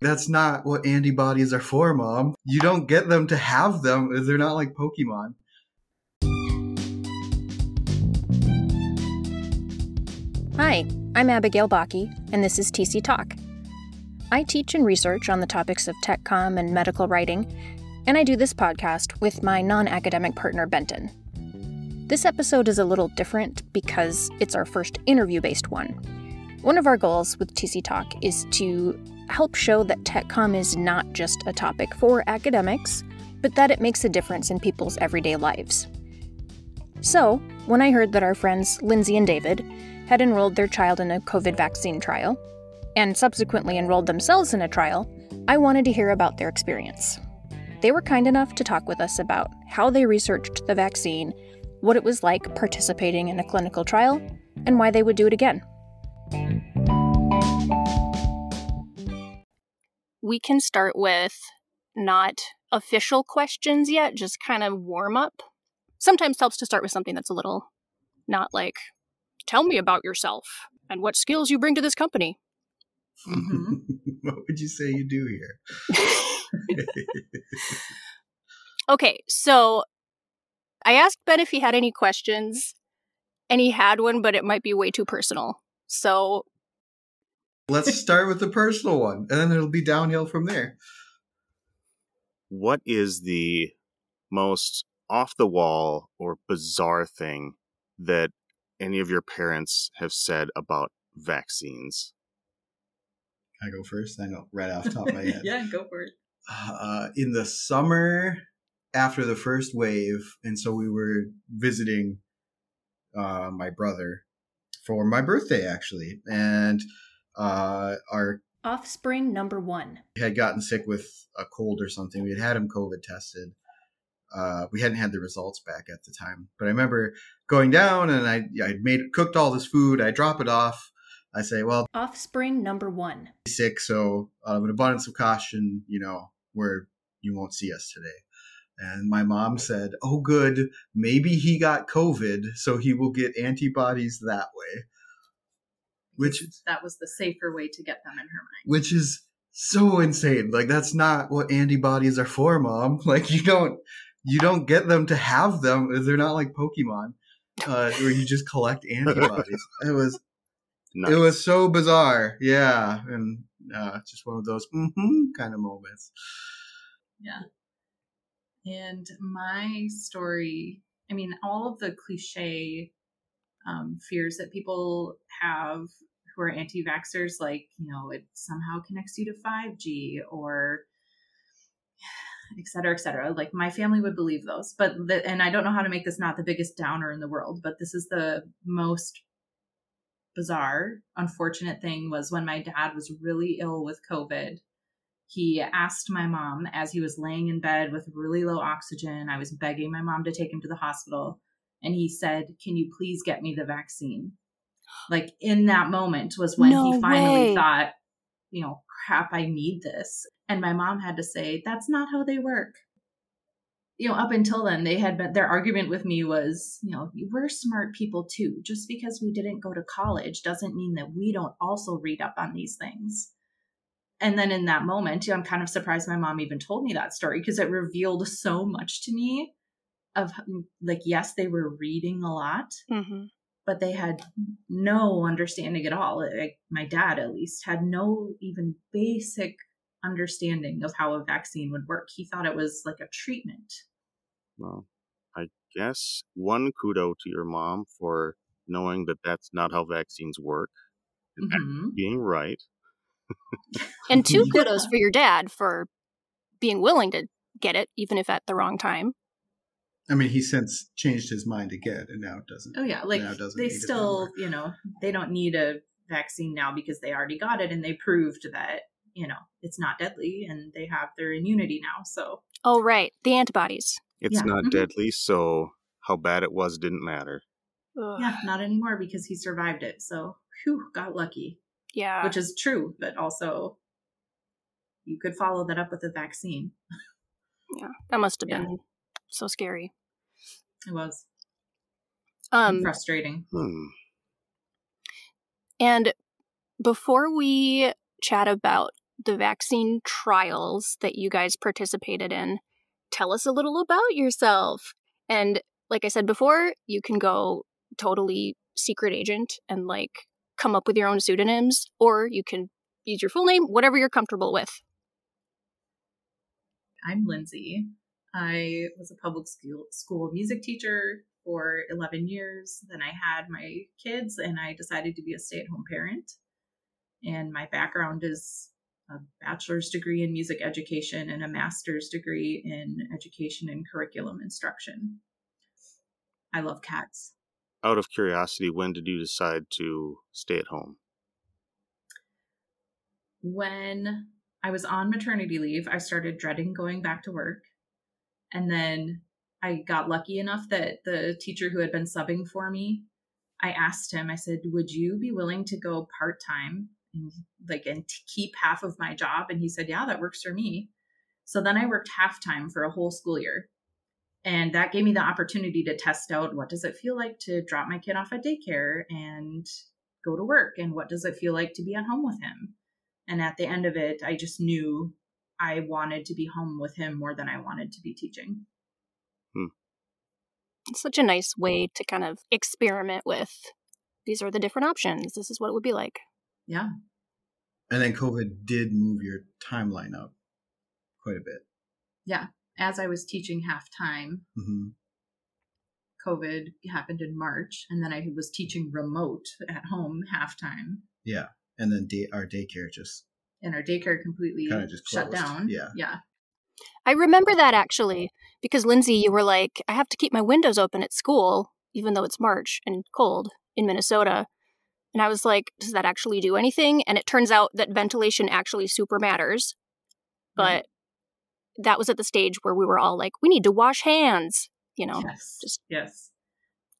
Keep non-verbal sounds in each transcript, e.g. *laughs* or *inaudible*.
That's not what antibodies are for, Mom. You don't get them to have them. They're not like Pokemon. Hi, I'm Abigail Baki, and this is TC Talk. I teach and research on the topics of tech com and medical writing, and I do this podcast with my non academic partner, Benton. This episode is a little different because it's our first interview based one. One of our goals with TC Talk is to help show that TechCom is not just a topic for academics, but that it makes a difference in people's everyday lives. So, when I heard that our friends Lindsay and David had enrolled their child in a COVID vaccine trial, and subsequently enrolled themselves in a trial, I wanted to hear about their experience. They were kind enough to talk with us about how they researched the vaccine what it was like participating in a clinical trial, and why they would do it again. We can start with not official questions yet, just kind of warm up. Sometimes helps to start with something that's a little not like, tell me about yourself and what skills you bring to this company. Mm-hmm. *laughs* what would you say you do here? *laughs* okay, so I asked Ben if he had any questions, and he had one, but it might be way too personal. So let's start with the personal one, and then it'll be downhill from there. What is the most off the wall or bizarre thing that any of your parents have said about vaccines? Can I go first? I know right off top of my *laughs* head. yeah, go for it. Uh, in the summer after the first wave, and so we were visiting uh, my brother for my birthday actually, and uh, our offspring number one had gotten sick with a cold or something. We had had him COVID tested. Uh, we hadn't had the results back at the time, but I remember going down and I I made cooked all this food. I drop it off. I say, well, offspring number one sick, so out of an abundance of caution, you know, where you won't see us today. And my mom said, Oh, good. Maybe he got COVID, so he will get antibodies that way. Which that was the safer way to get them in her mind. Which is so insane. Like that's not what antibodies are for, mom. *laughs* Like you don't you don't get them to have them. They're not like Pokemon, uh, where you just collect *laughs* antibodies. it was nice. it was so bizarre. Yeah, and uh, just one of those mm-hmm kind of moments. Yeah. And my story, I mean, all of the cliche um, fears that people have who are anti vaxxers, like, you know, it somehow connects you to 5G or *sighs* et cetera, et cetera. Like my family would believe those, but the, and I don't know how to make this not the biggest downer in the world, but this is the most bizarre, unfortunate thing was when my dad was really ill with COVID he asked my mom as he was laying in bed with really low oxygen. I was begging my mom to take him to the hospital. And he said, Can you please get me the vaccine? Like in that moment was when no he finally way. thought, you know, crap, I need this. And my mom had to say, That's not how they work. You know, up until then, they had been, their argument with me was, you know, we're smart people too. Just because we didn't go to college doesn't mean that we don't also read up on these things and then in that moment i'm kind of surprised my mom even told me that story because it revealed so much to me of like yes they were reading a lot mm-hmm. but they had no understanding at all like my dad at least had no even basic understanding of how a vaccine would work he thought it was like a treatment well i guess one kudo to your mom for knowing that that's not how vaccines work and mm-hmm. being right and two kudos for your dad for being willing to get it, even if at the wrong time. I mean, he since changed his mind again, and now it doesn't. Oh yeah, like they still, you know, they don't need a vaccine now because they already got it and they proved that you know it's not deadly and they have their immunity now. So. Oh right, the antibodies. It's yeah. not mm-hmm. deadly, so how bad it was didn't matter. Ugh. Yeah, not anymore because he survived it. So, whew, got lucky. Yeah. Which is true, but also you could follow that up with a vaccine. Yeah. That must have yeah. been so scary. It was. Um frustrating. Hmm. And before we chat about the vaccine trials that you guys participated in. Tell us a little about yourself. And like I said before, you can go totally secret agent and like come up with your own pseudonyms, or you can use your full name, whatever you're comfortable with. I'm Lindsay. I was a public school, school music teacher for 11 years. Then I had my kids and I decided to be a stay at home parent. And my background is a bachelor's degree in music education and a master's degree in education and curriculum instruction. I love cats. Out of curiosity, when did you decide to stay at home? When I was on maternity leave, I started dreading going back to work. And then I got lucky enough that the teacher who had been subbing for me, I asked him, I said, Would you be willing to go part time and like and keep half of my job? And he said, Yeah, that works for me. So then I worked half time for a whole school year. And that gave me the opportunity to test out what does it feel like to drop my kid off at daycare and go to work and what does it feel like to be at home with him and at the end of it, I just knew I wanted to be home with him more than I wanted to be teaching. Hmm. It's such a nice way to kind of experiment with these are the different options. This is what it would be like. Yeah. And then COVID did move your timeline up quite a bit. Yeah. As I was teaching half time, mm-hmm. COVID happened in March, and then I was teaching remote at home half time. Yeah and then day, our daycare just and our daycare completely kind of just shut down. Yeah, yeah. I remember that actually because Lindsay, you were like, I have to keep my windows open at school, even though it's March and cold in Minnesota. And I was like, does that actually do anything? And it turns out that ventilation actually super matters. But mm-hmm. That was at the stage where we were all like, we need to wash hands, you know? Yes. Just yes.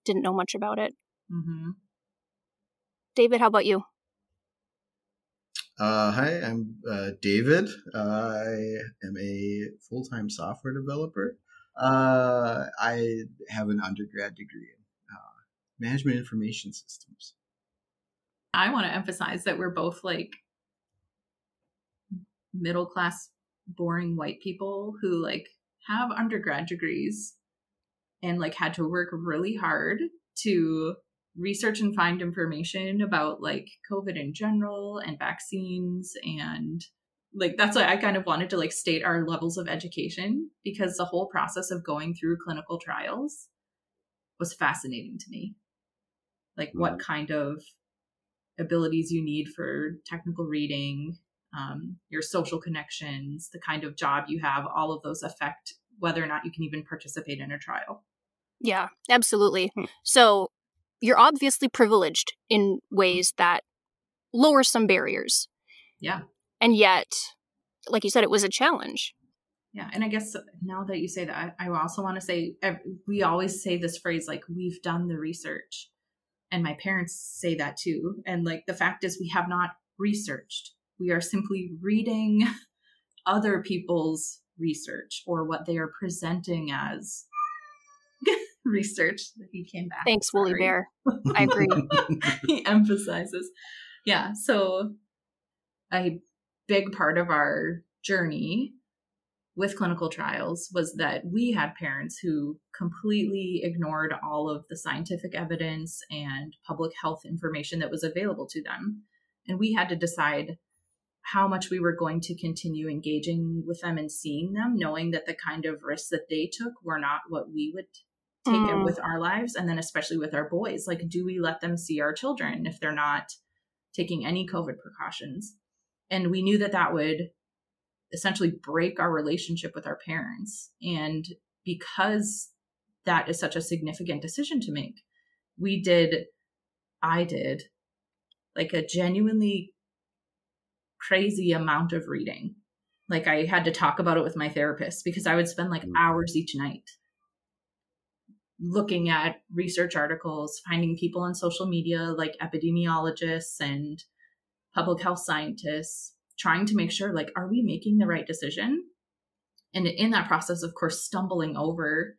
Didn't know much about it. Mm-hmm. David, how about you? Uh, hi, I'm uh, David. I am a full time software developer. Uh, I have an undergrad degree in uh, management information systems. I want to emphasize that we're both like middle class, boring white people who like have undergrad degrees and like had to work really hard to research and find information about like COVID in general and vaccines and like that's why I kind of wanted to like state our levels of education because the whole process of going through clinical trials was fascinating to me. Like what mm-hmm. kind of abilities you need for technical reading, um, your social connections, the kind of job you have, all of those affect whether or not you can even participate in a trial. Yeah, absolutely. Hmm. So you're obviously privileged in ways that lower some barriers. Yeah. And yet, like you said, it was a challenge. Yeah. And I guess now that you say that, I also want to say we always say this phrase like, we've done the research. And my parents say that too. And like the fact is, we have not researched. We are simply reading *laughs* other people's research or what they are presenting as *laughs* research that he came back. Thanks, Sorry. Woolly Bear. *laughs* I agree. he emphasizes. Yeah. So a big part of our journey with clinical trials was that we had parents who completely ignored all of the scientific evidence and public health information that was available to them. And we had to decide how much we were going to continue engaging with them and seeing them, knowing that the kind of risks that they took were not what we would take mm. it with our lives and then especially with our boys. Like do we let them see our children if they're not taking any covid precautions? And we knew that that would essentially break our relationship with our parents. And because that is such a significant decision to make we did i did like a genuinely crazy amount of reading like i had to talk about it with my therapist because i would spend like mm. hours each night looking at research articles, finding people on social media like epidemiologists and public health scientists, trying to make sure like, are we making the right decision? And in that process, of course, stumbling over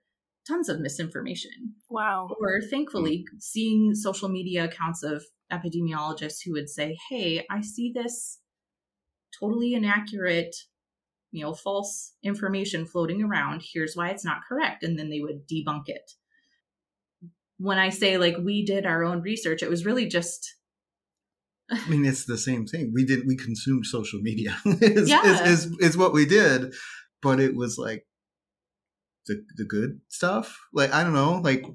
tons of misinformation. Wow. Or thankfully, seeing social media accounts of epidemiologists who would say, hey, I see this totally inaccurate, you know, false information floating around. Here's why it's not correct. And then they would debunk it. When I say like we did our own research, it was really just I mean, it's the same thing. We did we consumed social media. *laughs* is, Yeah. is, is is what we did, but it was like the the good stuff. Like I don't know, like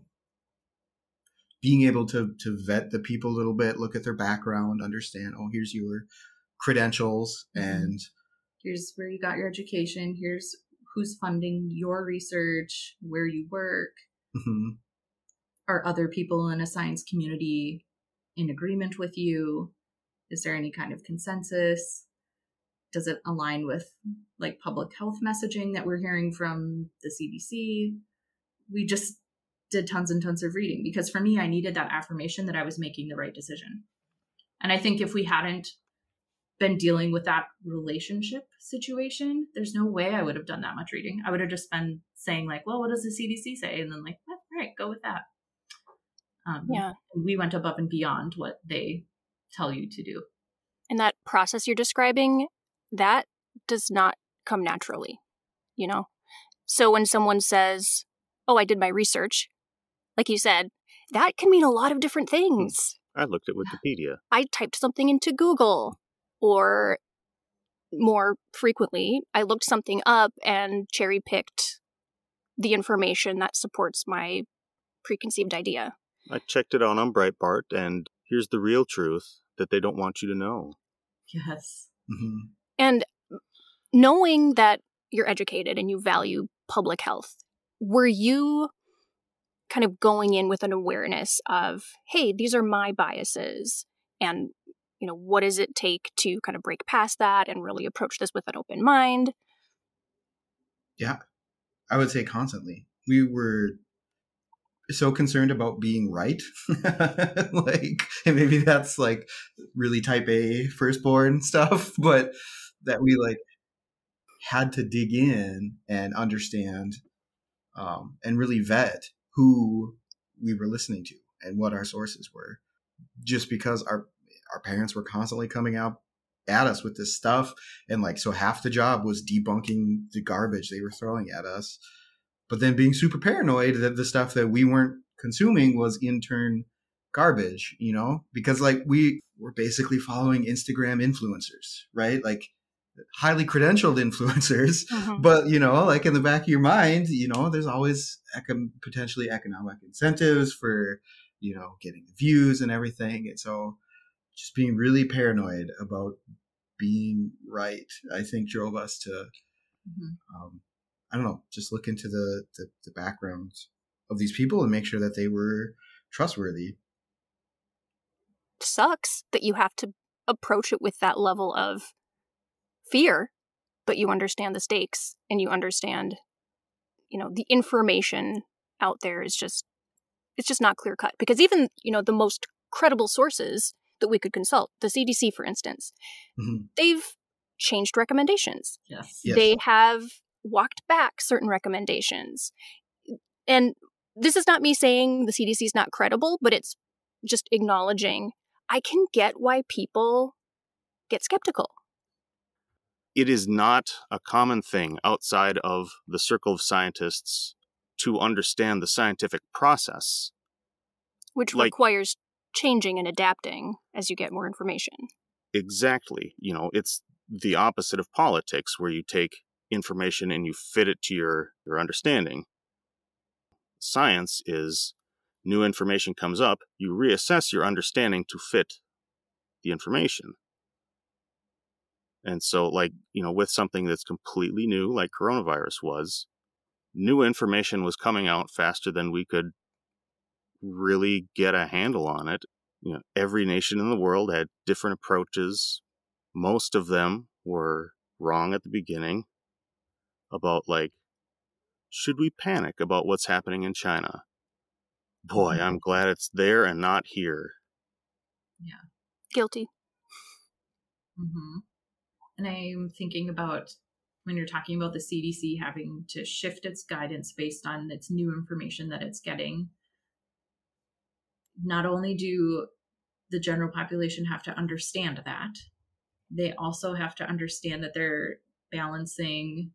being able to to vet the people a little bit, look at their background, understand. Oh, here's your credentials, Mhm. and here's where you got your education, here's who's funding your research, where you work. mhm, Are other people in a science community in agreement with you? Is there any kind of consensus? Does it align with like public health messaging that we're hearing from the CDC? We just did tons and tons of reading because for me, I needed that affirmation that I was making the right decision. And I think if we hadn't been dealing with that relationship situation, there's no way I would have done that much reading. I would have just been saying, like, well, what does the CDC say? And then, like, "Eh, all right, go with that. Um, Yeah. We went above and beyond what they tell you to do. And that process you're describing, that does not come naturally, you know? So when someone says, Oh, I did my research, like you said, that can mean a lot of different things. I looked at Wikipedia. I typed something into Google, or more frequently, I looked something up and cherry picked the information that supports my preconceived idea. I checked it out on Breitbart, and here's the real truth that they don't want you to know. Yes. mhm. And knowing that you're educated and you value public health, were you kind of going in with an awareness of, hey, these are my biases and you know, what does it take to kind of break past that and really approach this with an open mind? Yeah. I would say constantly. We were so concerned about being right. *laughs* like, and maybe that's like really type A firstborn stuff, *laughs* but that we like had to dig in and understand um, and really vet who we were listening to and what our sources were. Just because our our parents were constantly coming out at us with this stuff. And like so half the job was debunking the garbage they were throwing at us. But then being super paranoid that the stuff that we weren't consuming was in turn garbage you know? Because like we were basically following instagram influencers right? Like highly credentialed *laughs* influencers. Mm-hmm. But you know like in the back of your mind you know there's always econ- potentially economic incentives for you know getting the views and everything. And so just being really paranoid about being right i think drove us to Mhm. um, i don't know just look into the, the the backgrounds of these people and make sure that they were trustworthy sucks that you have to approach it with that level of fear, but you understand the stakes and you understand, you know, the information out there is just it's just not clear cut because even you know the most credible sources that we could consult, the CDC, for instance, Mhm. they've changed recommendations. Yes. Yes. They have walked back certain recommendations. And this is not me saying the CDC is not credible, but it's just acknowledging I can get why people get skeptical. It is not a common thing outside of the circle of scientists to understand the scientific process. which Like- requires changing and adapting as you get more information. Exactly. You know, it's the opposite of politics where you take information and you fit it to your, your understanding. Science is new information comes up, you reassess your understanding to fit the information. And so, like, you know, with something that's completely new, like coronavirus was, new information was coming out faster than we could really get a handle on it you know, every nation in the world had different approaches. Most of them were wrong at the beginning about like, should we panic about what's happening in China? Boy, I'm glad it's there and not here. Yeah. Guilty. Mm-hmm. And I'm thinking about when you're talking about the CDC having to shift its guidance based on its new information that it's getting. Not only do the general population have to understand that, they also have to understand that they're balancing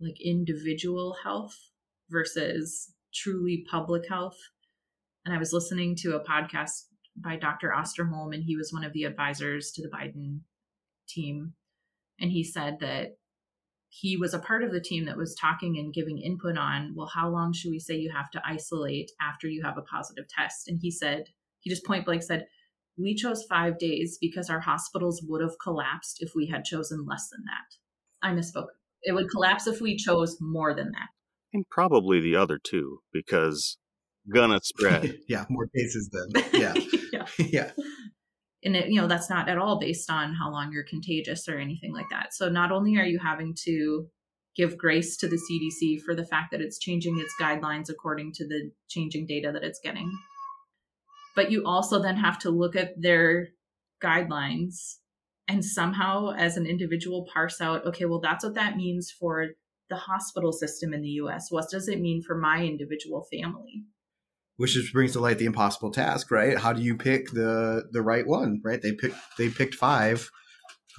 like individual health versus truly public health. And I was listening to a podcast by Dr. Osterholm, and he was one of the advisors to the Biden team. And he said that he was a part of the team that was talking and giving input on, well, how long should we say you have to isolate after you have a positive test? And he said, he just point blank said, we chose five days because our hospitals would have collapsed if we had chosen less than that. I misspoke. It would collapse if we chose more than that. And probably the other two, because gonna spread. *laughs* yeah, more cases than *laughs* yeah. yeah. *laughs* yeah. And it, you know, that's not at all based on how long you're contagious or anything like that. So not only are you having to give grace to the CDC for the fact that it's changing its guidelines according to the changing data that it's getting, but you also then have to look at their guidelines and somehow as an individual parse out okay well that's what that means for the hospital system in the US what does it mean for my individual family which just brings to light the impossible task right how do you pick the the right one right they picked they picked five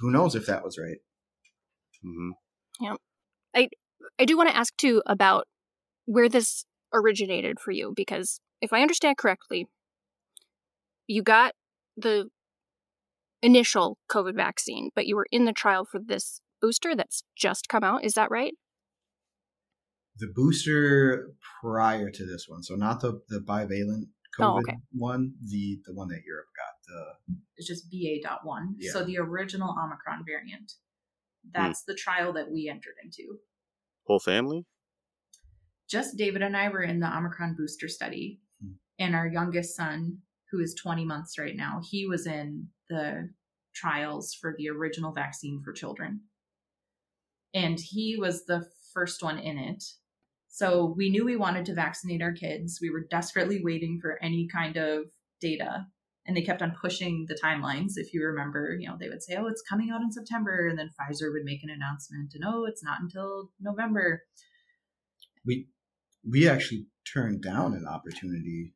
who knows if that was right hmm Yeah. I I do want to ask too about where this originated for you because if I understand correctly, you got the initial COVID vaccine, but you were in the trial for this booster that's just come out. Is that right? The booster prior to this one so not the the bivalent covid Oh, okay. one the the one that europe got the it's just BA.1 Yeah. so the original omicron variant that's the trial that we entered into Whole family? just David and I were in the Omicron booster study, Hmm. and our youngest son, who is 20 months right now, he was in the trials for the original vaccine for children. And he was the first one in it. So we knew we wanted to vaccinate our kids. We were desperately waiting for any kind of data. And they kept on pushing the timelines. If you remember, you know, they would say, oh, it's coming out in September. And then Pfizer would make an announcement, and oh, it's not until November. we we actually turned down an opportunity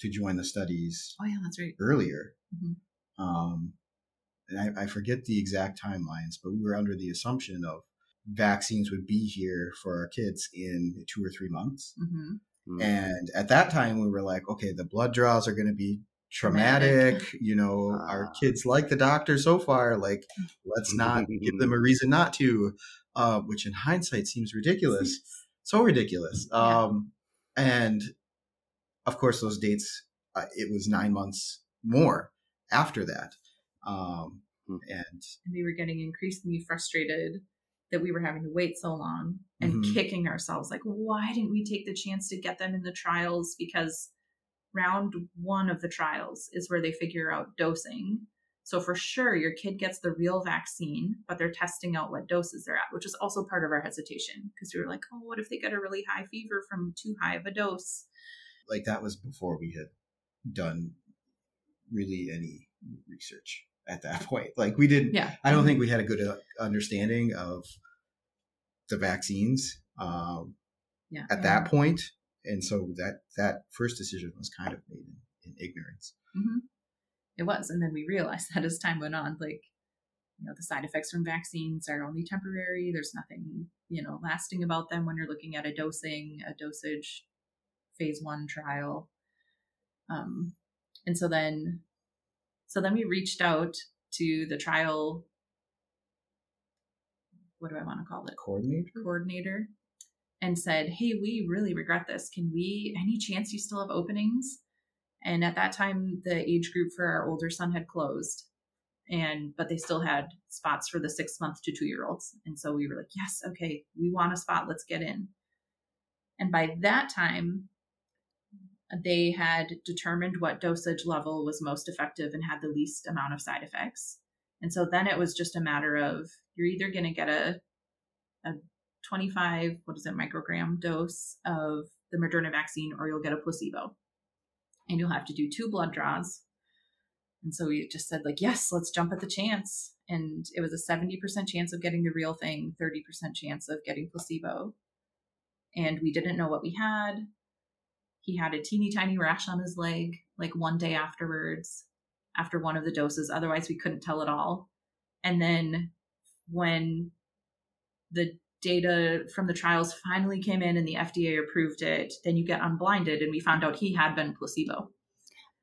to join the studies Oh, yeah, that's right. earlier Mhm. um and I, I forget the exact timelines but we were under the assumption of vaccines would be here for our kids in two or three months hmm Mm. And at that time, we were like, okay, the blood draws are going to be traumatic. Traumatic. You know, our Ah. kids like the doctor so far. Like, let's not give them a *laughs* reason not to, uh, which in hindsight seems ridiculous. So ridiculous. Yeah. Um, and of course, those dates, uh, it was nine months more after that. Um, Hmm. and and we were getting increasingly frustrated that we were having to wait so long and Mhm. kicking ourselves like why didn't we take the chance to get them in the trials? Because round one of the trials is where they figure out dosing. So for sure your kid gets the real vaccine but they're testing out what doses they're at which is also part of our hesitation because we were like oh what if they get a really high fever from too high of a dose? Like, that was before we had done really any research at that *laughs* point. Like, we didn't. yeah I don't think we had a good uh, understanding of the vaccines um, yeah at that point, and so that that first decision was kind of made in, in ignorance. hmm It was. And then we realized *laughs* that as time went on, like, you know, the side effects from vaccines are only temporary. There's nothing, you know, lasting about them when you're looking at a dosing, a dosage phase one trial. Um, and so then, so then we reached out to the trial. What do I want to call it? Coordinator. coordinator and said, "Hey, we really regret this. Can we any chance you still have openings?" And at that time the age group for our older son had closed. And but they still had spots for the 6 month to 2 year olds. And so we were like, "Yes, okay, we want a spot. Let's get in." And by that time they had determined what dosage level was most effective and had the least amount of side effects. And so then it was just a matter of you're either going to get a a 25 what is it microgram dose of the Moderna vaccine or you'll get a placebo. And you'll have to do two blood draws. And so we just said like yes, let's jump at the chance. And it was a 70% chance of getting the real thing, 30% chance of getting placebo. And we didn't know what we had. He had a teeny tiny rash on his leg like one day afterwards after one of the doses. Otherwise, we couldn't tell at all. And then when the data from the trials finally came in and the FDA approved it, then you get unblinded, and we found out he had been placebo.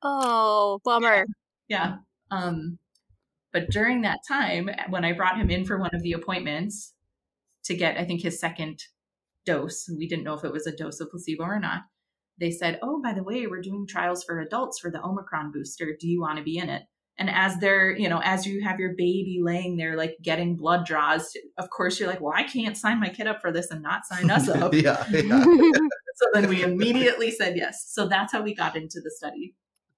Oh, bummer. Yeah. Um, but during that time, when I brought him in for one of the appointments to get, I think, his second dose, we didn't know if it was a dose of placebo or not. They said, Oh, by the way, we're doing trials for adults for the Omicron booster. Do you want to be in it? And as they're, you know, as you have your baby laying there, like getting blood draws, of course, you're like, Well, I can't sign my kid up for this and not sign us *laughs* up. yeah, yeah. *laughs* so then we immediately said yes. So that's how we got into the study.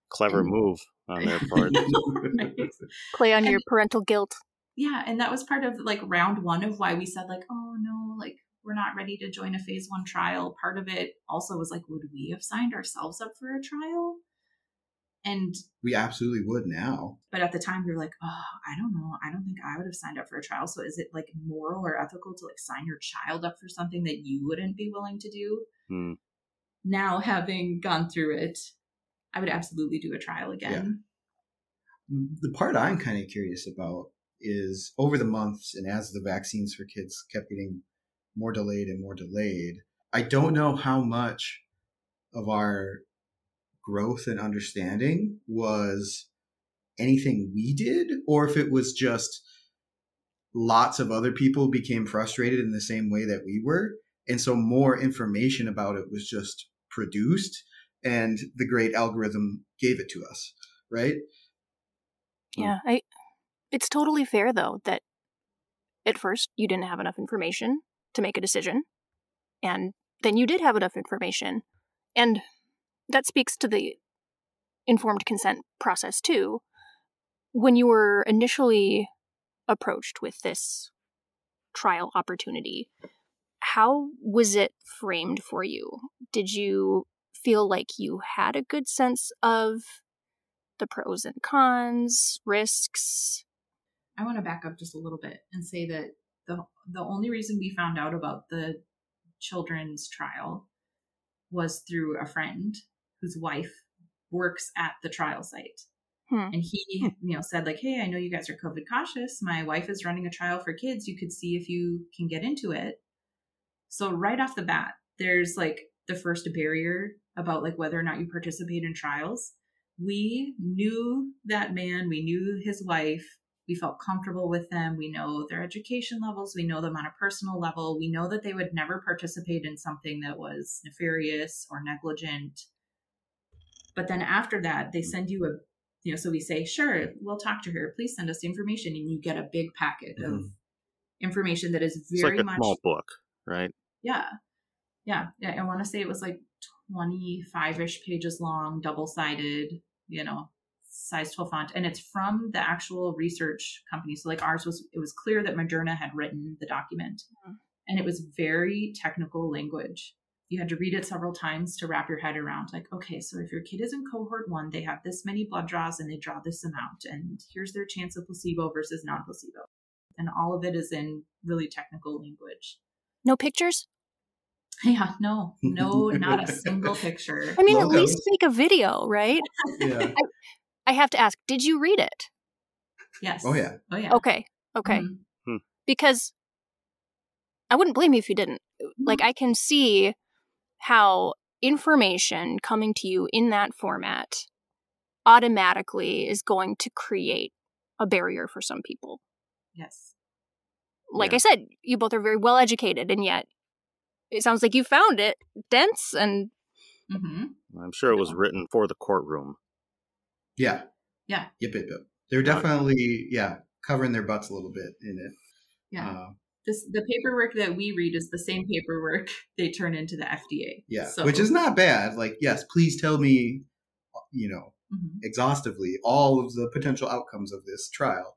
Clever move on their part. *laughs* Play on And- your parental guilt. yeah and that was part of like round one of why we said like oh no like we're not ready to join a phase one trial. Part of it also was like would we have signed ourselves up for a trial? And we absolutely would now. but at the time we were like oh i don't know. I don't think i would have signed up for a trial. So is it like moral or ethical to like sign your child up for something that you wouldn't be willing to do? Hmm. now having gone through it i would absolutely do a trial again. The part I'm kind of curious about is over the months and as the vaccines for kids kept getting more delayed and more delayed, I don't know how much of our growth and understanding was anything we did or if it was just lots of other people became frustrated in the same way that we were. And so more information about it was just produced and the great algorithm gave it to us right? Yeah, I it's totally fair though that at first you didn't have enough information to make a decision and then you did have enough information. And that speaks to the informed consent process too. When you were initially approached with this trial opportunity, how was it framed for you? Did you feel like you had a good sense of the pros and cons, risks? I want to back up just a little bit and say that the the only reason we found out about the children's trial was through a friend whose wife works at the trial site. Hmm. And he, you know, said like, "Hey, I know you guys are COVID cautious. My wife is running a trial for kids. You could see if you can get into it." So right off the bat, there's like the first barrier about like whether or not you participate in trials. We knew that man, we knew his wife, we felt comfortable with them. We know their education levels. We know them on a personal level. We know that they would never participate in something that was nefarious or negligent. But then after that, they send you a, you know, so we say, sure, we'll talk to her. Please send us the information. And you get a big packet of Mhm. information that is very like a much, small book, right? yeah. Yeah. Yeah. I want to say it was like 25 ish pages long, double sided, you know, size 12 font and it's from the actual research company. So like ours was it was clear that moderna had written the document Mhm. and it was very technical language. You had to read it several times to wrap your head around like okay so if your kid is in cohort one they have this many blood draws and they draw this amount and here's their chance of placebo versus non-placebo. And all of it is in really technical language. No pictures? *laughs* yeah no no not a *laughs* single picture. I mean, at least make a video, right? yeah. *laughs* I have to ask, did you read it? yes oh yeah oh yeah Okay, okay. Mhm. Because I wouldn't blame you if you didn't. Like, I can see how information coming to you in that format automatically is going to create a barrier for some people. yes Like Yeah. I said, you both are very well educated, and yet it sounds like you found it dense and mm-hmm. I'm sure it was written for the courtroom. Yeah. Yeah. yep yep yep. They're definitely yeah covering their butts a little bit in it. Yeah. Uh, this the paperwork that we read is the same paperwork *laughs* they turn into the FDA. yeah So- which is not bad. Like yes please tell me you know Mhm. exhaustively all of the potential outcomes of this trial.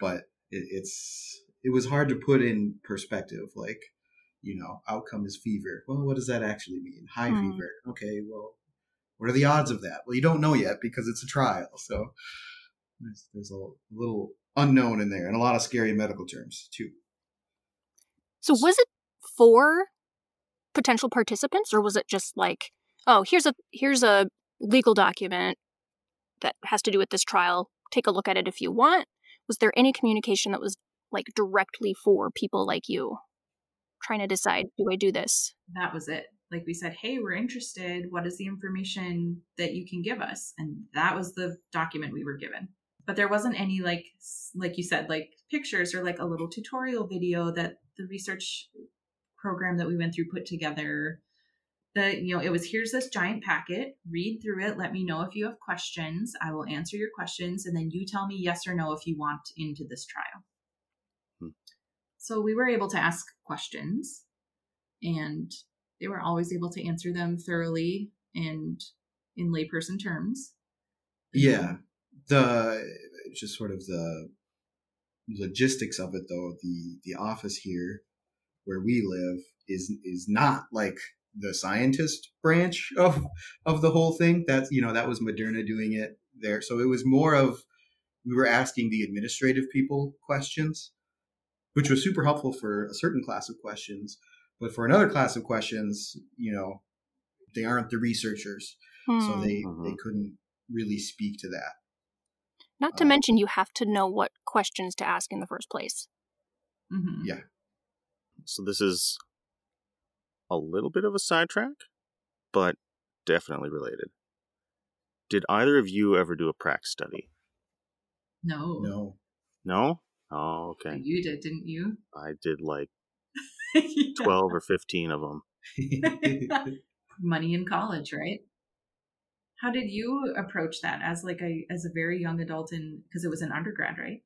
But it, it's it was hard to put in perspective like you know outcome is fever. Well what does that actually mean? High Hmm. fever. Okay well what are the odds of that well you don't know yet because it's a trial so there's, there's a little unknown in there and a lot of scary medical terms too So was it for potential participants or was it just like, oh, here's a here's a legal document that has to do with this trial. Take a look at it if you want. was there any communication that was like directly for people like you trying to decide do I do this? That was it. Like we said, hey, we're interested. What is the information that you can give us? And that was the document we were given. But there wasn't any like like you said, like pictures or like a little tutorial video that the research program that we went through put together the you know it was here's this giant packet read through it let me know if you have questions i will answer your questions and then you tell me yes or no if you want into this trial hmm. so we were able to ask questions and they were always able to answer them thoroughly and in layperson terms yeah the just sort of the logistics of it though the the office here where we live is is not like the scientist branch *laughs* of of the whole thing. That's you know that was Moderna doing it there. So it was more of we were asking the administrative people questions, which was super helpful for a certain class of questions. But for another class of questions, you know, they aren't the researchers, hmm. so they mm-hmm. they couldn't really speak to that. Not to um, mention, you have to know what questions to ask in the first place. Mm-hmm. Yeah. So this is a little bit of a sidetrack, but definitely related. Did either of you ever do a PRACS study? No. No. No? Oh, okay. You did, didn't you? I did like *laughs* yeah. 12 or 15 of them. *laughs* Money in college, right? How did you approach that as like a as a very young adult in because it was an undergrad, right?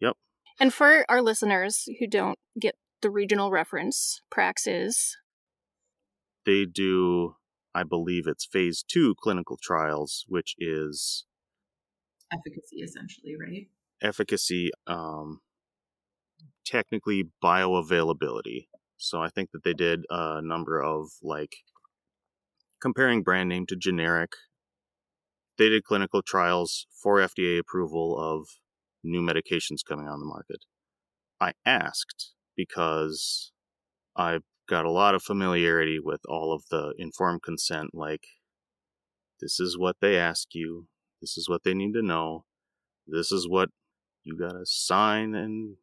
Yep. And for our listeners who don't get the regional reference, Praxis. They do, I believe it's phase two clinical trials, which is efficacy essentially, right? Efficacy, um, technically bioavailability. So I think that they did a number of like comparing brand name to generic. They did clinical trials for FDA approval of new medications coming on the market. I asked because I've got a lot of familiarity with all of the informed consent. Like, this is what they ask you, this is what they need to know, this is what you gotta sign and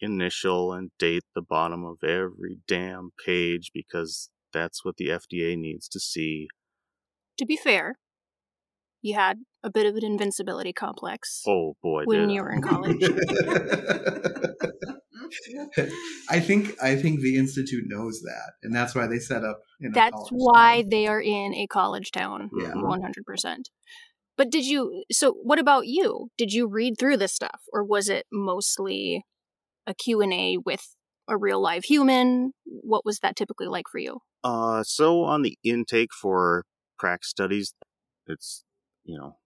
initial and date the bottom of every damn page because that's what the FDA needs to see. To be fair, you had a bit of an invincibility complex. Oh boy, when you were in college. *laughs* I think I think the institute knows that, and that's why they set up. that's why town. they are in a college town. Yeah, mm-hmm. one hundred percent. But did you? So, what about you? Did you read through this stuff, or was it mostly a Q and A with a real live human? What was that typically like for you? Uh, so on the intake for PRACS studies, it's you know,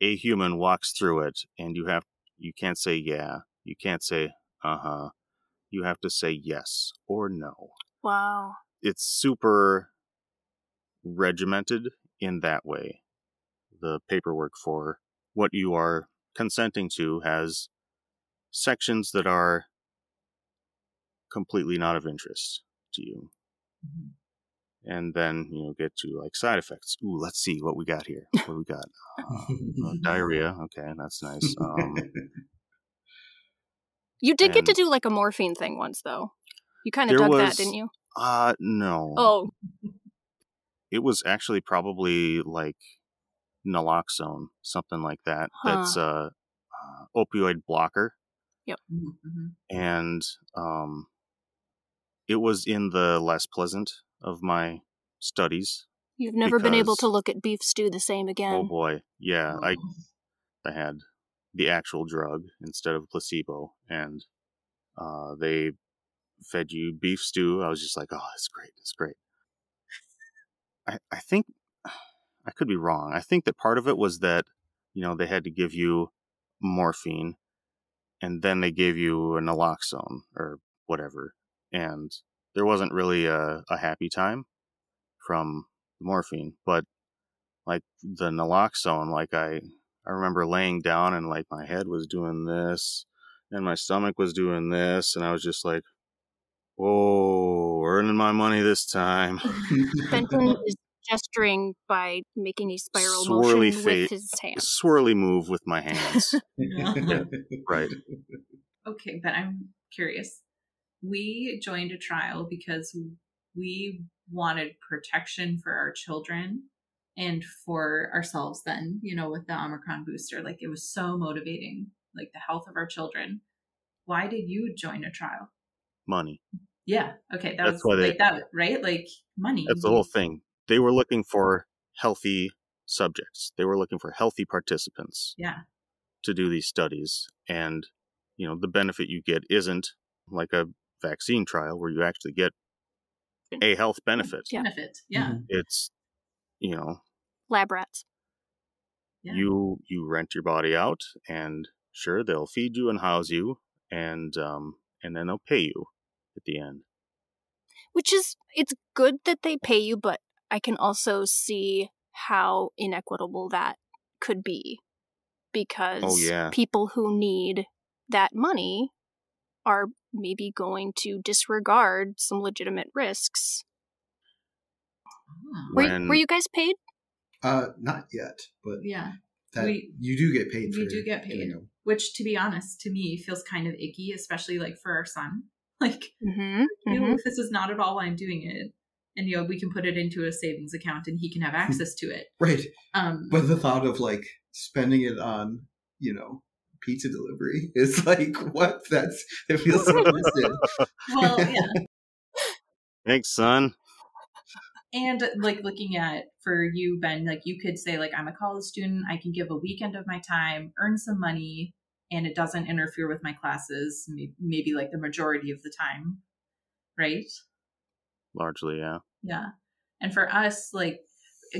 a human walks through it, and you have you can't say yeah, you can't say uh huh. You have to say yes or no. Wow. It's super regimented in that way. The paperwork for what you are consenting to has sections that are completely not of interest to you. Mm-hmm. And then, you know, get to like side effects. Ooh, let's see what we got here. What do we got? Uh, uh, *laughs* diarrhea. Okay, that's nice. Um, you did get to do like a morphine thing once, though. You kind of dug was, that, didn't you? Uh, no. Oh. It was actually probably like naloxone, something like that. Huh. That's a uh, opioid blocker. Yep. Mm-hmm. And um, it was in the less pleasant of my studies. You've never because, been able to look at beef stew the same again. Oh boy, yeah. I I had the actual drug instead of placebo, and uh, they fed you beef stew. I was just like, oh, it's great, it's great. I I think *sighs* I could be wrong. I think that part of it was that you know they had to give you morphine, and then they gave you a naloxone or whatever, and there wasn't really a, a happy time from morphine, but like the naloxone, like I I remember laying down and like my head was doing this and my stomach was doing this and I was just like, whoa, earning my money this time. Benton is gesturing by making a spiral Swirly motion fa- with his hand. swirly move with my hands. *laughs* Yeah. right. Okay, but I'm curious. We joined a trial because we wanted protection for our children and for ourselves then, you know, with the Omicron booster. Like it was so motivating, like the health of our children. Why did you join a trial? Money. Yeah. Okay. That That's was why they- like that, right? Like money. That's the whole thing. They were looking for healthy subjects. They were looking for healthy participants Yeah. to do these studies. And, you know, the benefit you get isn't like a vaccine trial where you actually get a health benefit. Benefit. Yeah. Mhm. It's, you know, Lab rats. Yeah. you you rent your body out and sure they'll feed you and house you and um and then they'll pay you at the end. Which is, it's good that they pay you, but I can also see how inequitable that could be. Because Oh, yeah. people who need that money are maybe going to disregard some legitimate risks. Oh. Were, were you guys paid? Uh, not yet, but Yeah. that We- you do get paid. we for do get doing paid. them. Which, to be honest, to me feels kind of icky, especially like for our son. *laughs* Like, Mm-hmm. you know, if this is not at all why I'm doing it, and you know, we can put it into a savings account and he can have access to it. Right, Um, but the thought of like spending it on, you know, pizza delivery *laughs* is like what? That's it feels so twisted. *laughs* well, yeah. *laughs* Thanks, son. And like looking at for you, Ben, like you could say, like, I'm a college student, I can give a weekend of my time, earn some money, and it doesn't interfere with my classes, maybe like the majority of the time. Right? Largely, yeah. Yeah. And for us, like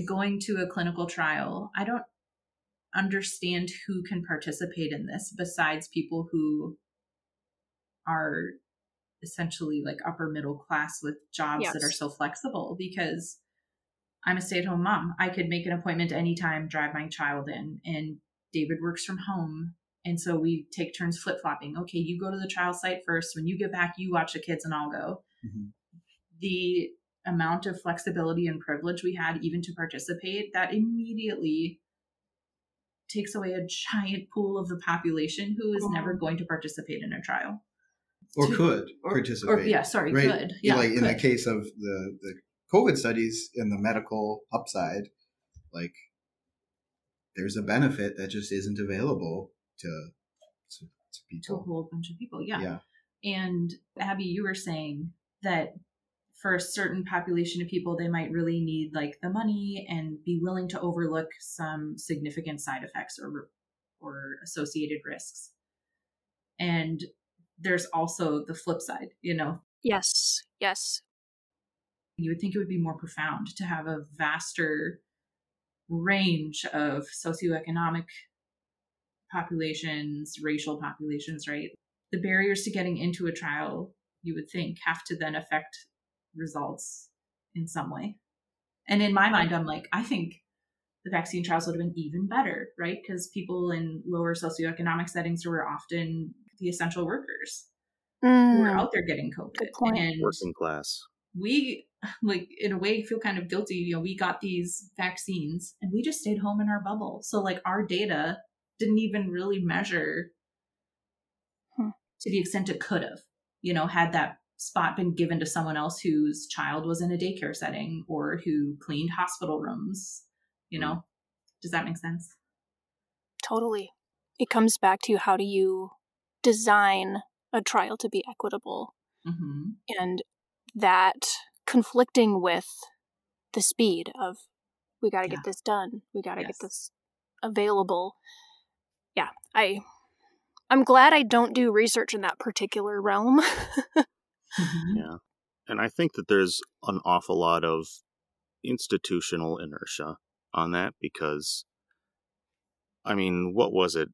going to a clinical trial, I don't understand who can participate in this besides people who are essentially like upper middle class with jobs that are so flexible because I'm a stay at home mom. I could make an appointment anytime, drive my child in, and David works from home. And so we take turns flip flopping. Okay, you go to the trial site first. When you get back, you watch the kids and I'll go Mhm. the amount of flexibility and privilege we had even to participate that immediately takes away a giant pool of the population who is never Mhm. going to participate in a trial or To- could or, participate. or yeah sorry right? could yeah like in the case of the the COVID studies in the medical upside, like there's a benefit that just isn't available to to, to to a whole bunch of people yeah. Yeah. and abby you were saying that for a certain population of people they might really need like the money and be willing to overlook some significant side effects or or associated risks and there's also the flip side you know Yes, yes. you would think it would be more profound to have a vaster range of socioeconomic populations, racial populations, right? The barriers to getting into a trial, you would think, have to then affect results in some way. And in my mind, I'm like, I think the vaccine trials would have been even better, right? Because people in lower socioeconomic settings were often the essential workers who were Mm, out there getting COVID. Good point. And Working class. we like in a way feel kind of guilty you know we got these vaccines and we just stayed home in our bubble so like our data didn't even really measure Hmm. to the extent it could have you know had that spot been given to someone else whose child was in a daycare setting or who cleaned hospital rooms you know does that make sense totally. It comes back to how do you design a trial to be equitable mm-hmm. and that conflicting with the speed of we got to Yeah. get this done we got to Yes. get this available yeah i i'm glad i don't do research in that particular realm *laughs* Mm-hmm. Yeah. And I think that there's an awful lot of institutional inertia on that because, I mean, what was it?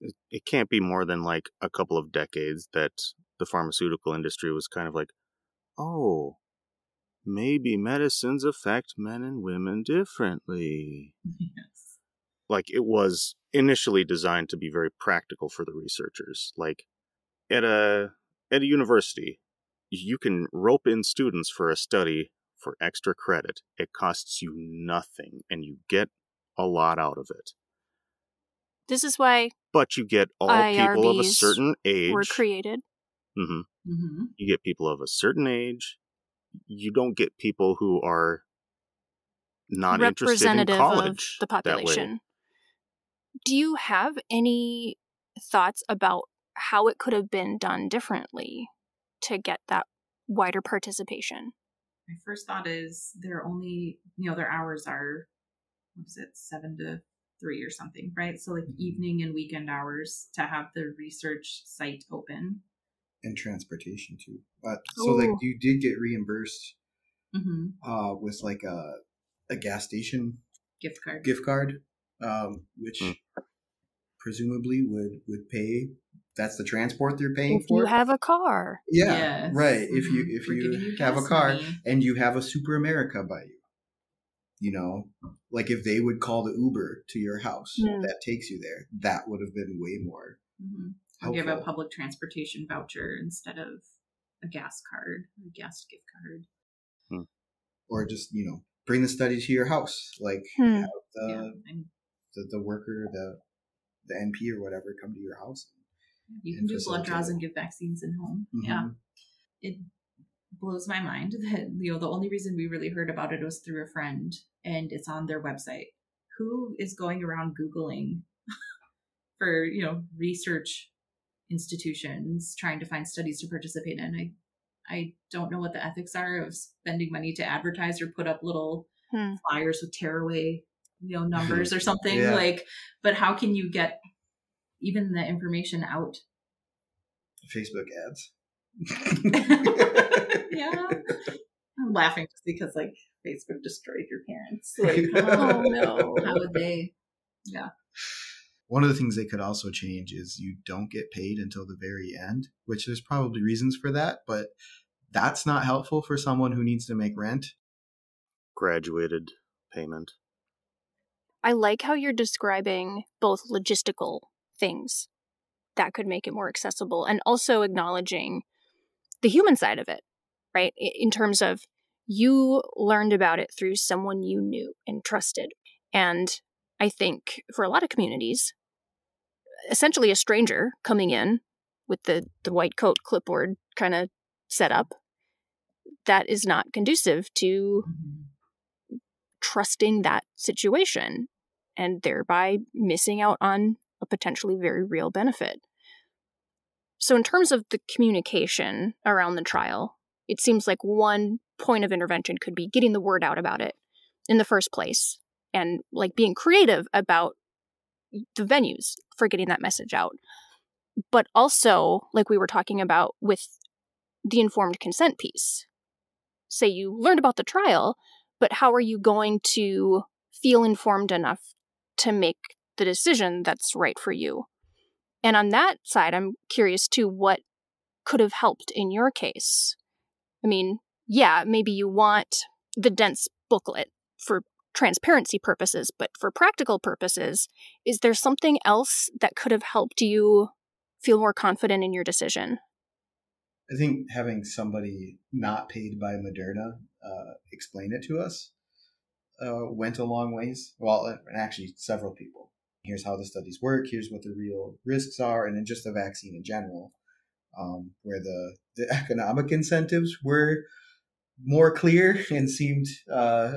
It it can't be more than like a couple of decades that the pharmaceutical industry was kind of like, oh, maybe medicines affect men and women differently. *laughs* yes. like it was initially designed to be very practical for the researchers like at a at a university you can rope in students for a study for extra credit. It costs you nothing and you get a lot out of it. This is why But you get all people of a certain age. were created. hmm Mm-hmm. You get people of a certain age. You don't get people who are not interested in representative college of the population. Do you have any thoughts about how it could have been done differently to get that wider participation? My first thought is they're only, you know, their hours are, what is it, seven to three or something, right? So like evening and weekend hours to have the research site open. and transportation too. But so like you did get reimbursed Mm-hmm. uh, with like a a gas station Gift card. gift card, um, which Hmm. presumably would would pay. That's the transport they're paying If for. you have a car, yeah, Yes. right. If you Mhm. if We're you have a car money. and you have a Super America by you, you know, like if they would call the Uber to your house Hmm. that takes you there, that would have been way more Mhm. Or give a public transportation voucher instead of a gas card, a gas gift card. Or just you know bring the study to your house, like Hmm. have the, yeah. The the worker, the the NP or whatever come to your house. You can do blood draws and give vaccines in home. Mhm. Yeah. It blows my mind *laughs* that, you know, the only reason we really heard about it was through a friend and it's on their website. Who is going around Googling *laughs* for, you know, research institutions trying to find studies to participate in? I I don't know what the ethics are of spending money to advertise or put up little Hmm. flyers with tearaway, you know, numbers *laughs* or something. Yeah. Like, but how can you get even the information out Facebook ads. *laughs* yeah. *laughs* I'm laughing just because like Facebook destroyed your parents. *laughs* Like, Oh, no. How would they? Yeah. One of the things they could also change is you don't get paid until the very end, which there's probably reasons for that, but that's not helpful for someone who needs to make rent. Graduated payment. I like how you're describing both logistical things that could make it more accessible and also acknowledging the human side of it, right? In terms of you learned about it through someone you knew and trusted. And I think for a lot of communities, essentially a stranger coming in with the, the white coat clipboard kind of setup, that is not conducive to mm-hmm. trusting that situation and thereby missing out on a potentially very real benefit. So, in terms of the communication around the trial, it seems like one point of intervention could be getting the word out about it in the first place and like being creative about the venues for getting that message out. But also, like we were talking about with the informed consent piece, say you learned about the trial, but how are you going to feel informed enough to make the decision that's right for you? And on that side, I'm curious too what could have helped in your case. I mean, yeah, maybe you want the dense booklet for transparency purposes, but for practical purposes, is there something else that could have helped you feel more confident in your decision? I think having somebody not paid by Moderna uh, explain it to us uh, went a long ways. Well, and actually, several people. Here's how the studies work. Here's what the real risks are, and then just the vaccine in general, um, where the the *laughs* economic incentives were more clear *laughs* and seemed uh,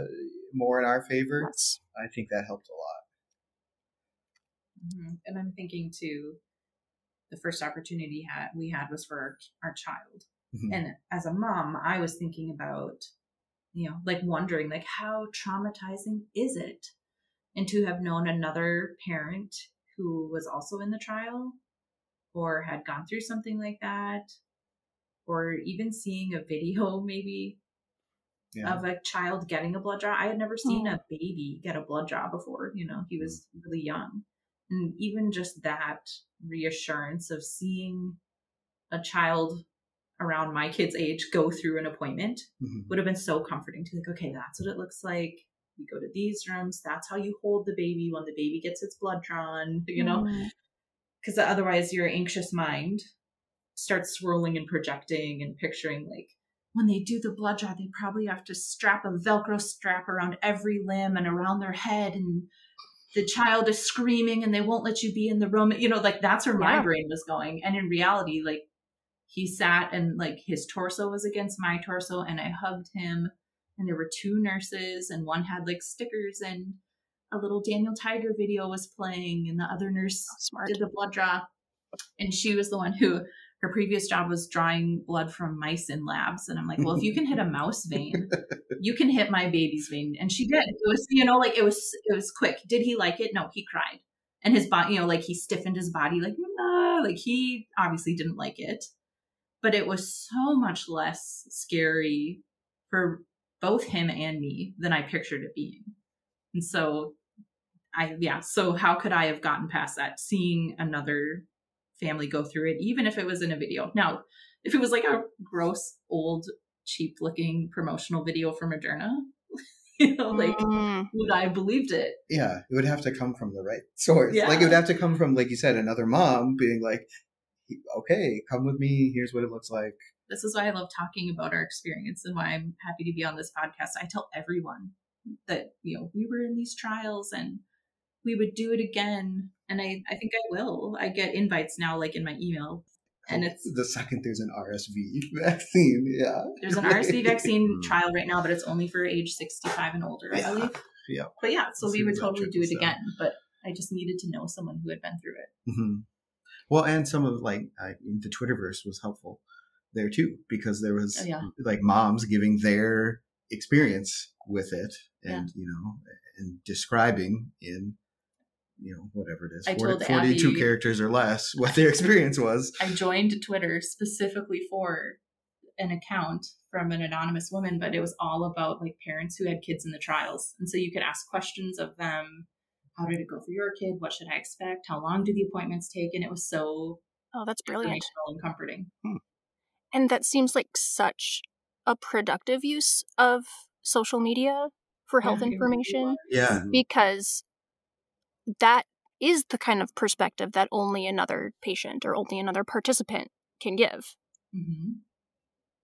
more in our favor. I think that helped a lot. Mhm. And I'm thinking too, the first opportunity ha- we had was for our, our child. Mhm. And as a mom, I was thinking about, you know, like wondering, like, how traumatizing is it? And to have known another parent who was also in the trial or had gone through something like that, or even seeing a video *laughs* maybe yeah. of a child getting a blood draw. I had never seen Oh. a baby get a blood draw before. You know, he was really young. And even just that reassurance of seeing a child around my kid's age go through an appointment Mhm. would have been so comforting to like, okay, that's what it looks like. We go to these rooms. That's how you hold the baby when the baby gets its blood drawn, *laughs* you know? Mm. because otherwise your anxious mind starts swirling and projecting and picturing like when they do the blood draw, they probably have to strap a Velcro strap around every limb and around their head. And the child is screaming and they won't let you be in the room. You know, like that's where my brain was going. And in reality, like he sat and like his torso was against my torso and I hugged him. And there were two nurses and one had like stickers and a little Daniel Tiger video was playing and the other nurse Smart. did the blood draw. And she was the one who her previous job was drawing blood from mice in labs. And I'm like, well, if you can hit a mouse vein, *laughs* you can hit my baby's vein. And she did. It was, you know, like it was it was quick. Did he like it? No, he cried. And his body, you know, like he stiffened his body, like, "Ah," like he obviously didn't like it. But it was so much less scary for both him and me than I pictured it being. And so I yeah, so how could I have gotten past that? Seeing another family go through it, even if it was in a video. Now, if it was like a gross, old, cheap looking promotional video for Moderna, *laughs* you know, like Mm, would I have believed it? Yeah, it would have to come from the right source. Yeah. Like it would have to come from, like you said, another mom being like, "Okay, come with me. Here's what it looks like." This is why I love talking about our experience and why I'm happy to be on this podcast. I tell everyone that, you know, we were in these trials and we would do it again. And I, I think I will. I get invites now, like in my email. And it's the second there's an RSV *laughs* vaccine. Yeah, there's an RSV *laughs* vaccine Hmm. trial right now, but it's only for age 65 and older, I Yeah. believe. Yeah. But yeah, so Let's we see would what totally do it trickles down. again. But I just needed to know someone who had been through it. hmm Well, and some of like I, the Twitterverse was helpful there too because there was Oh, yeah. like moms giving their experience with it and you know and describing in you know whatever it is I 40 told 42 Abby- characters or less *laughs* what their experience was. I joined Twitter specifically for an account from an anonymous woman, but it was all about like parents who had kids in the trials. And so you could ask questions of them. How did it go for your kid? What should I expect? How long do the appointments take? And it was so oh, that's brilliant. and comforting. Hmm. And that seems like such a productive use of social media for health Yeah, information. Yeah. because that is the kind of perspective that only another patient or only another participant can give. Mhm.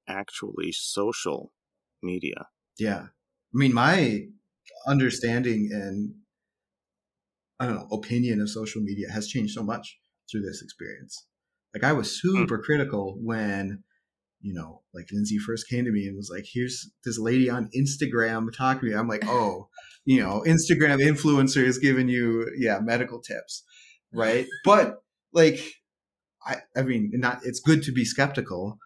Actually, social media. Yeah. I mean, my understanding and I don't know, opinion of social media has changed so much through this experience. Like I was super critical when, you know, like Lindsay first came to me and was like, here's this lady on Instagram talking to me. I'm like, oh, you know, Instagram influencers giving you, yeah, medical tips. Right. *laughs* But like, I, I mean, not, it's good to be skeptical,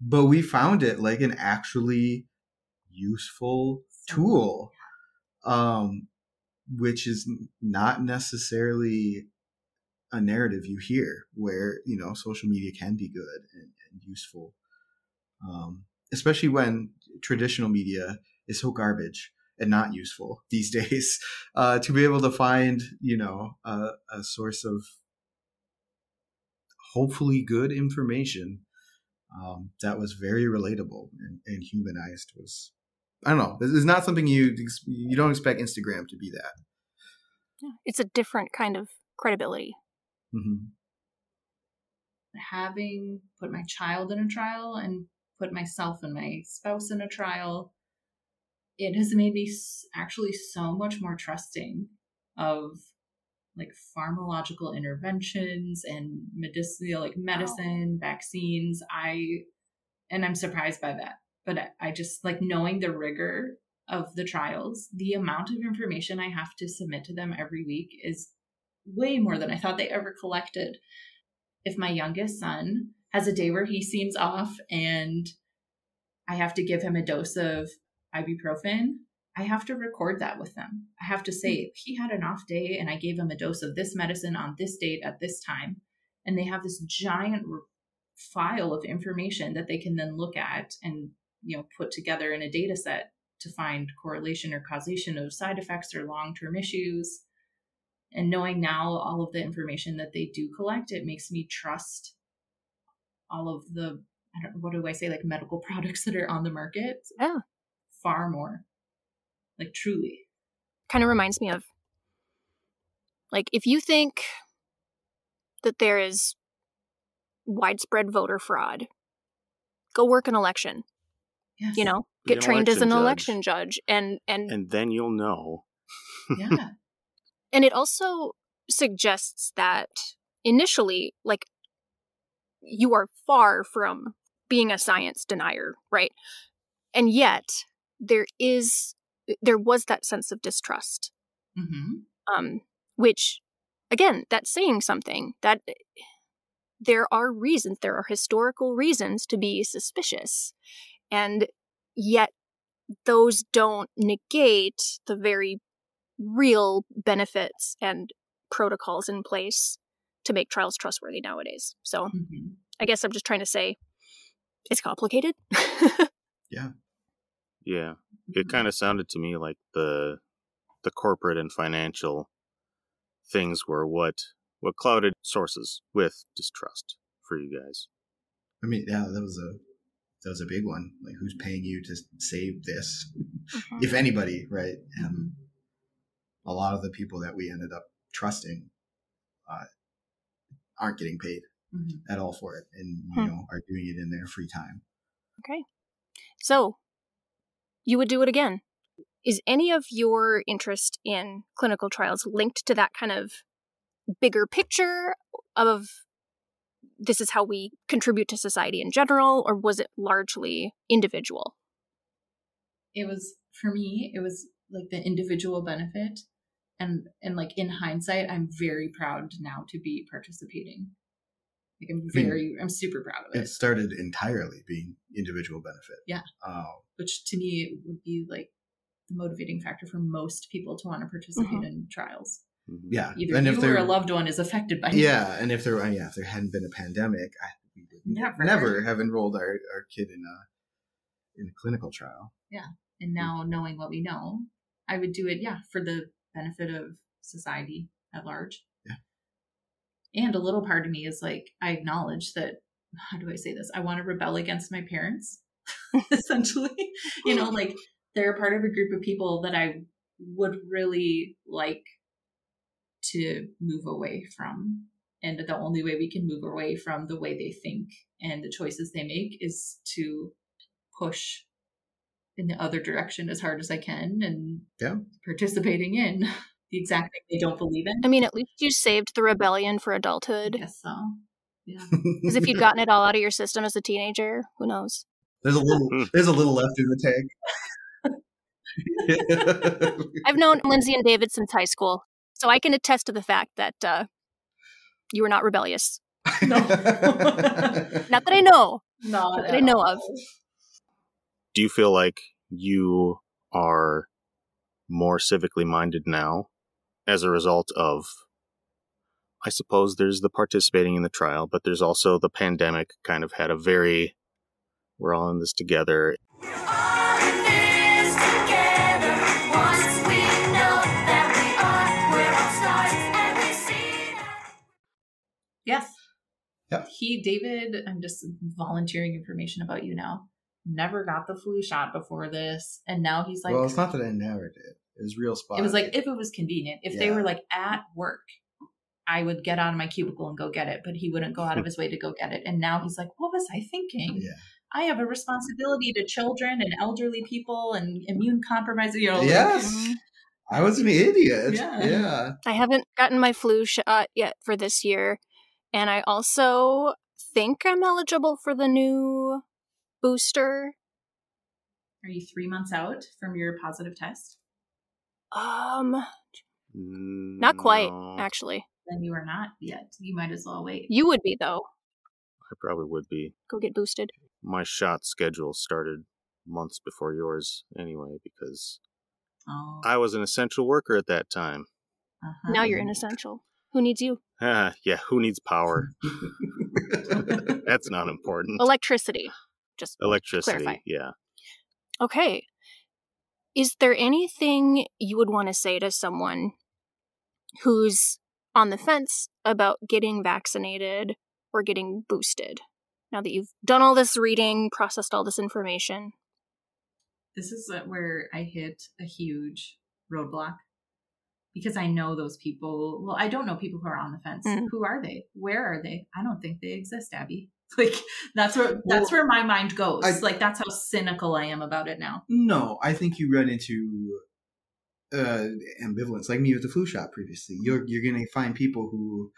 but we found it like an actually useful tool um which is not necessarily a narrative you hear where you know social media can be good and, and useful um especially when traditional media is so garbage and not useful *laughs* these days uh to be able to find you know a, a source of hopefully good information um, that was very relatable and, and humanized was I don't know. This is not something you you don't expect Instagram to be that. Yeah. It's a different kind of credibility. hmm having put my child in a trial and put myself and my spouse in a trial, it has made me actually so much more trusting of like pharmacological interventions and medicinal like medicine vaccines. I and i'm surprised by that but I, I just like knowing the rigor of the trials the amount of information i have to submit to them every week is way more than i thought they ever collected. If my youngest son has a day where he seems off and I have to give him a dose of ibuprofen, I have to record that with them. I have to say, he had an off day and I gave him a dose of this medicine on this date at this time. And they have this giant file of information that they can then look at and, you know, put together in a data set to find correlation or causation of side effects or long term issues and knowing now all of the information that they do collect it makes me trust all of the I don't know what do I say like medical *laughs* products that are on the market Yeah. far more like truly Kind of reminds me of like if you think that there is widespread voter fraud, go work an election. Yes. You know, get an trained as an election election judge, and and And then you'll know. Yeah. *laughs* and it also suggests that initially like you are far from being a science denier right? And yet there is there was that sense of distrust. Hmm um which again that's saying something that there are reasons there are historical reasons to be suspicious. And yet those don't negate the very real benefits and protocols in place to make trials trustworthy nowadays so hmm i guess i'm just trying to say it's complicated Yeah. Yeah. It kind of sounded to me like the the corporate and financial things were what what clouded sources with distrust for you guys. I mean, yeah, that was a that was a big one. Like, who's paying you to save this? Mhm. If anybody, right? And a lot of the people that we ended up trusting uh, aren't getting paid Mhm. at all for it, and you Hmm. know are doing it in their free time. Okay. So, you would do it again. Is any of your interest in clinical trials linked to that kind of bigger picture of this is how we contribute to society in general, or was it largely individual? it was for me it was like the individual benefit and and like in hindsight i'm very proud now to be participating like i'm very i'm super proud of it It started entirely being individual benefit. Yeah. Uh, which to me would be like the motivating factor for most people to want to participate in trials Mhm. yeah. either and you if or there, a loved one is affected by it. yeah, and if there, uh, yeah, if there hadn't been a pandemic, I, we would Never. never have enrolled our, our kid in a in a clinical trial. Yeah and now knowing what we know i would do it yeah for the benefit of society at large. Yeah. and a little part of me is like i acknowledge that how do i say this? I want to rebel against my parents *laughs* essentially. You know like they're part of a group of people that i would really like to move away from. And the only way we can move away from the way they think and the choices they make is to push in the other direction as hard as I can and Yeah. participating in *laughs* the exact thing they don't believe in. I mean, at least you saved the rebellion for adulthood. guess so. Yeah. *laughs* Because if you'd gotten it all out of your system as a teenager, who knows? there's a little Hmm. there's a little left in the tank. *laughs* I've known Lindsay and David since high school, so I can attest to the fact that uh, you were not rebellious. No. Not that I know. Not that I know of. Do you feel like you are more civically minded now as a result of I suppose there's the participating in the trial, but there's also the pandemic kind of had a very we're all in this together. All in this together. Once we know that we are, we're all stars and we see that. Yes. Yep. He, David, I'm just volunteering information about you now. Never got the flu shot before this. And now he's like, well, it's not that I never did. It was real spot. it was like if it was convenient. If they were like at work, I would get out of my cubicle and go get it, but he wouldn't go out of his way to go get it. And now he's like, what was I thinking? yeah. I have a responsibility to children and elderly people and immune compromised. You know, like- Yes. Mm. I was an idiot. Yeah. Yeah. I haven't gotten my flu shot yet for this year, and I also think I'm eligible for the new booster. Are you three months out from your positive test? Um, not quite, No, actually. Then you are not yet. You might as well wait. You would be though. I probably would be. Go get boosted. My shot schedule started months before yours anyway because Oh, I was an essential worker at that time. uh-huh. Now you're inessential. Who needs you? Ah, yeah, who needs power? *laughs* That's not important. Electricity. Just Electricity, clarify. yeah. Okay. Is there anything you would want to say to someone who's on the fence about getting vaccinated or getting boosted? Now that you've done all this reading, processed all this information. this is uh, where I hit a huge roadblock because I know those people. Well, I don't know people who are on the fence. Mm. Who are they? Where are they? I don't think they exist, Abby. *laughs* Like that's where that's where my mind goes. I- like that's how cynical I am about it now. No, I think you run into uh, ambivalence, like me with the flu shot previously. You're you're gonna find people who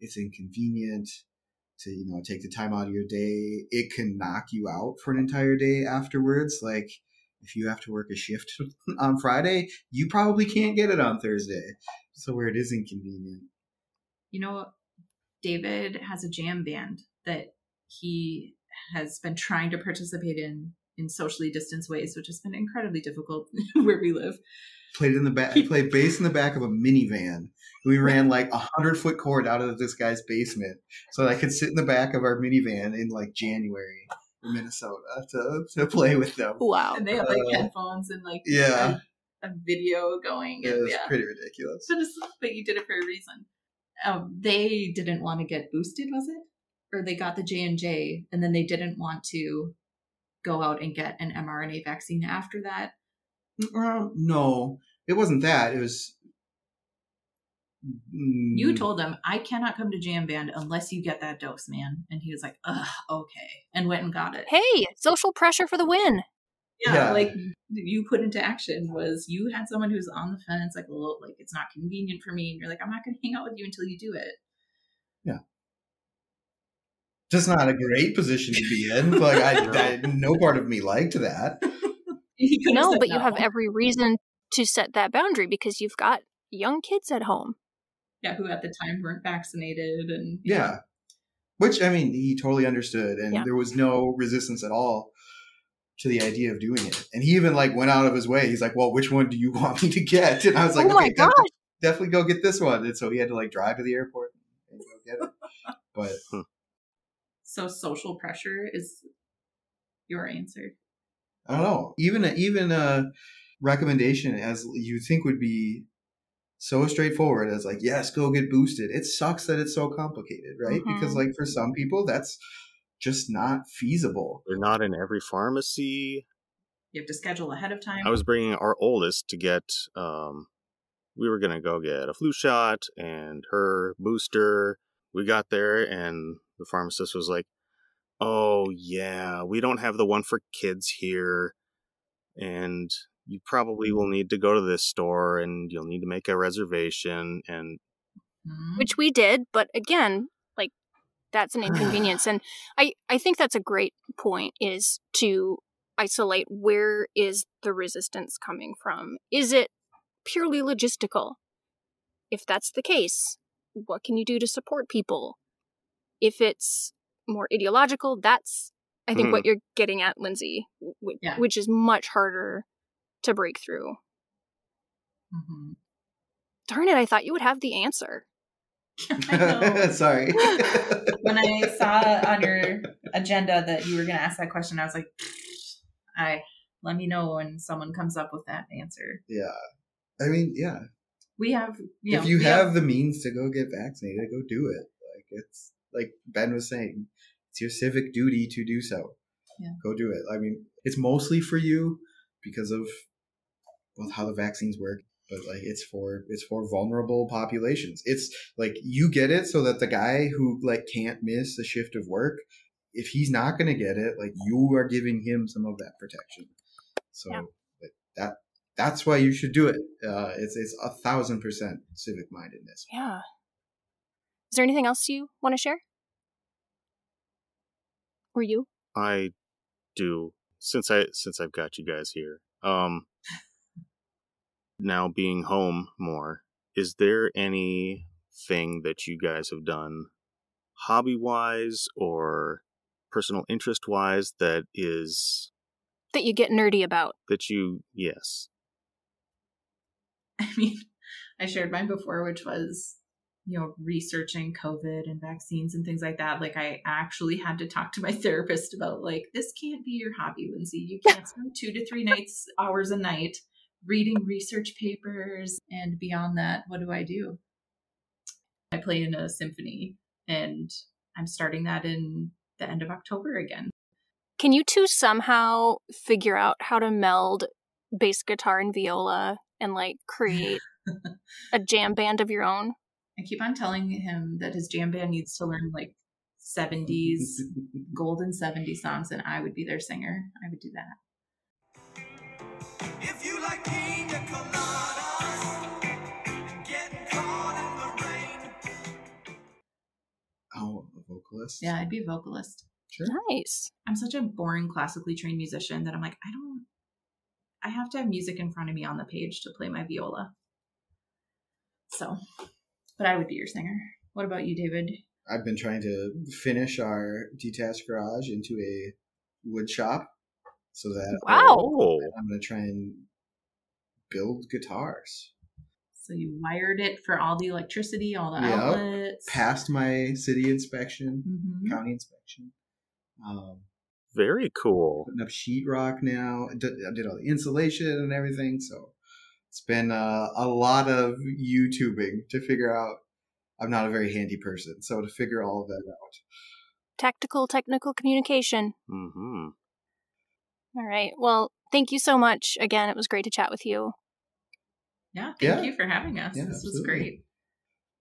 it's inconvenient to you know take the time out of your day. It can knock you out for an entire day afterwards. Like if you have to work a shift *laughs* on Friday, you probably can't get it on Thursday. So where it is inconvenient. You know, David has a jam band that he has been trying to participate in in socially distanced ways, which has been incredibly difficult *laughs* where we live. Played in the back. Played bass in the back of a minivan. We ran like a hundred foot cord out of this guy's basement, so that I could sit in the back of our minivan in like January in Minnesota to to play with them. Wow. And they have like Uh, headphones and like yeah. a, a video going. It And, was yeah. pretty ridiculous. But, it's, but you did it for a reason. Um, they didn't want to get boosted, was it? Or they got the J and J, and then they didn't want to go out and get an mRNA vaccine after that. Uh, no, it wasn't that. It was. Mm, You told them, "I cannot come to Jam Band unless you get that dose, man." And he was like, "Ugh, okay," and went and got it. Hey, social pressure for the win. yeah, Yeah. like you put into action was you had someone who's on the fence, like a little, like it's not convenient for me, and you're like, "I'm not going to hang out with you until you do it." Just not a great position to be in. Like I, I no part of me liked that. He could have No, but you have every reason to set that boundary because you've got young kids at home. yeah, who at the time weren't vaccinated, and Yeah. Which I mean, he totally understood, and Yeah. there was no resistance at all to the idea of doing it. And he even like went out of his way. He's like, "Well, which one do you *laughs* want me to get?" And I was like, oh my "Okay, gosh. def- definitely go get this one." And so he had to like drive to the airport and go get it. But So social pressure is your answer. I don't know. Even a, even a recommendation as you think would be so straightforward as like, yes, go get boosted. It sucks that it's so complicated, right? Because Mhm. like for some people, that's just not feasible. They're not in every pharmacy. You have to schedule ahead of time. I was bringing our oldest to get. Um, we were gonna go get a flu shot and her booster. We got there, and the pharmacist was like, "Oh yeah, we don't have the one for kids here, and you probably will need to go to this store, and you'll need to make a reservation." And Mhm. which we did but again like that's an inconvenience and *sighs* i i think that's a great point is to isolate where is the resistance coming from is it purely logistical if that's the case what can you do to support people if it's more ideological that's i think Mhm. what you're getting at lindsay w- Yeah. which is much harder to break through Mhm. darn it i thought you would have the answer *laughs* I know. *laughs* Sorry. *laughs* when I saw on your agenda that you were going to ask that question, I was like, I let me know when someone comes up with that answer. yeah. I mean, yeah. We have, you know, if you we have the means to go get vaccinated, go do it. Like it's like Ben was saying, it's your civic duty to do so. Yeah. Go do it. I mean, it's mostly for you because of well how the vaccines work, but like it's for it's for vulnerable populations. It's like you get it so that the guy who like can't miss a shift of work, if he's not going to get it, like you are giving him some of that protection. So Yeah. like, that that's why you should do it. Uh, it's it's a thousand percent civic mindedness. Yeah. Is there anything else you want to share? Or you? I do since I since I've got you guys here. Um now being home more, is there anything that you guys have done hobby wise or personal interest wise that is That you get nerdy about. that you yes. *laughs* I mean, I shared mine before, which was, you know, researching COVID and vaccines and things like that. Like, I actually had to talk to my *laughs* therapist about, like, this can't be your hobby, Lindsay. You *laughs* can't spend two to three nights, hours a night reading research papers. And beyond that, what do I do? I play in a symphony, and I'm starting that in the end of October again. Can you two somehow figure out how to meld bass guitar and viola and like create *laughs* a jam band of your own? I keep on telling him that his jam band needs to learn like 70s, *laughs* golden 70s songs, and I would be their singer. I would do that. If you like pina coladas and caught in the rain. oh, a vocalist. Yeah, I'd be a vocalist. Sure. Nice. I'm such a boring classically trained musician that I'm like, I don't, I have to have music in front of me on the page to play my viola. So, but I would be your singer. What about you, David? I've been trying to finish our detached garage into a wood shop so that Wow. Oh, I'm going to try and build guitars. So you wired it for all the electricity, all the Yep. outlets. Passed my city inspection, Mhm. county inspection. Um, very cool. putting up sheetrock now. I did, I did all the insulation and everything. So it's been uh, a lot of YouTubing to figure out. I'm not a very handy person, so to figure all of that out. Tactical technical communication. hmm All right. Well, thank you so much. Again, it was great to chat with you. Yeah, thank Yeah. you for having us. Yeah, this was great.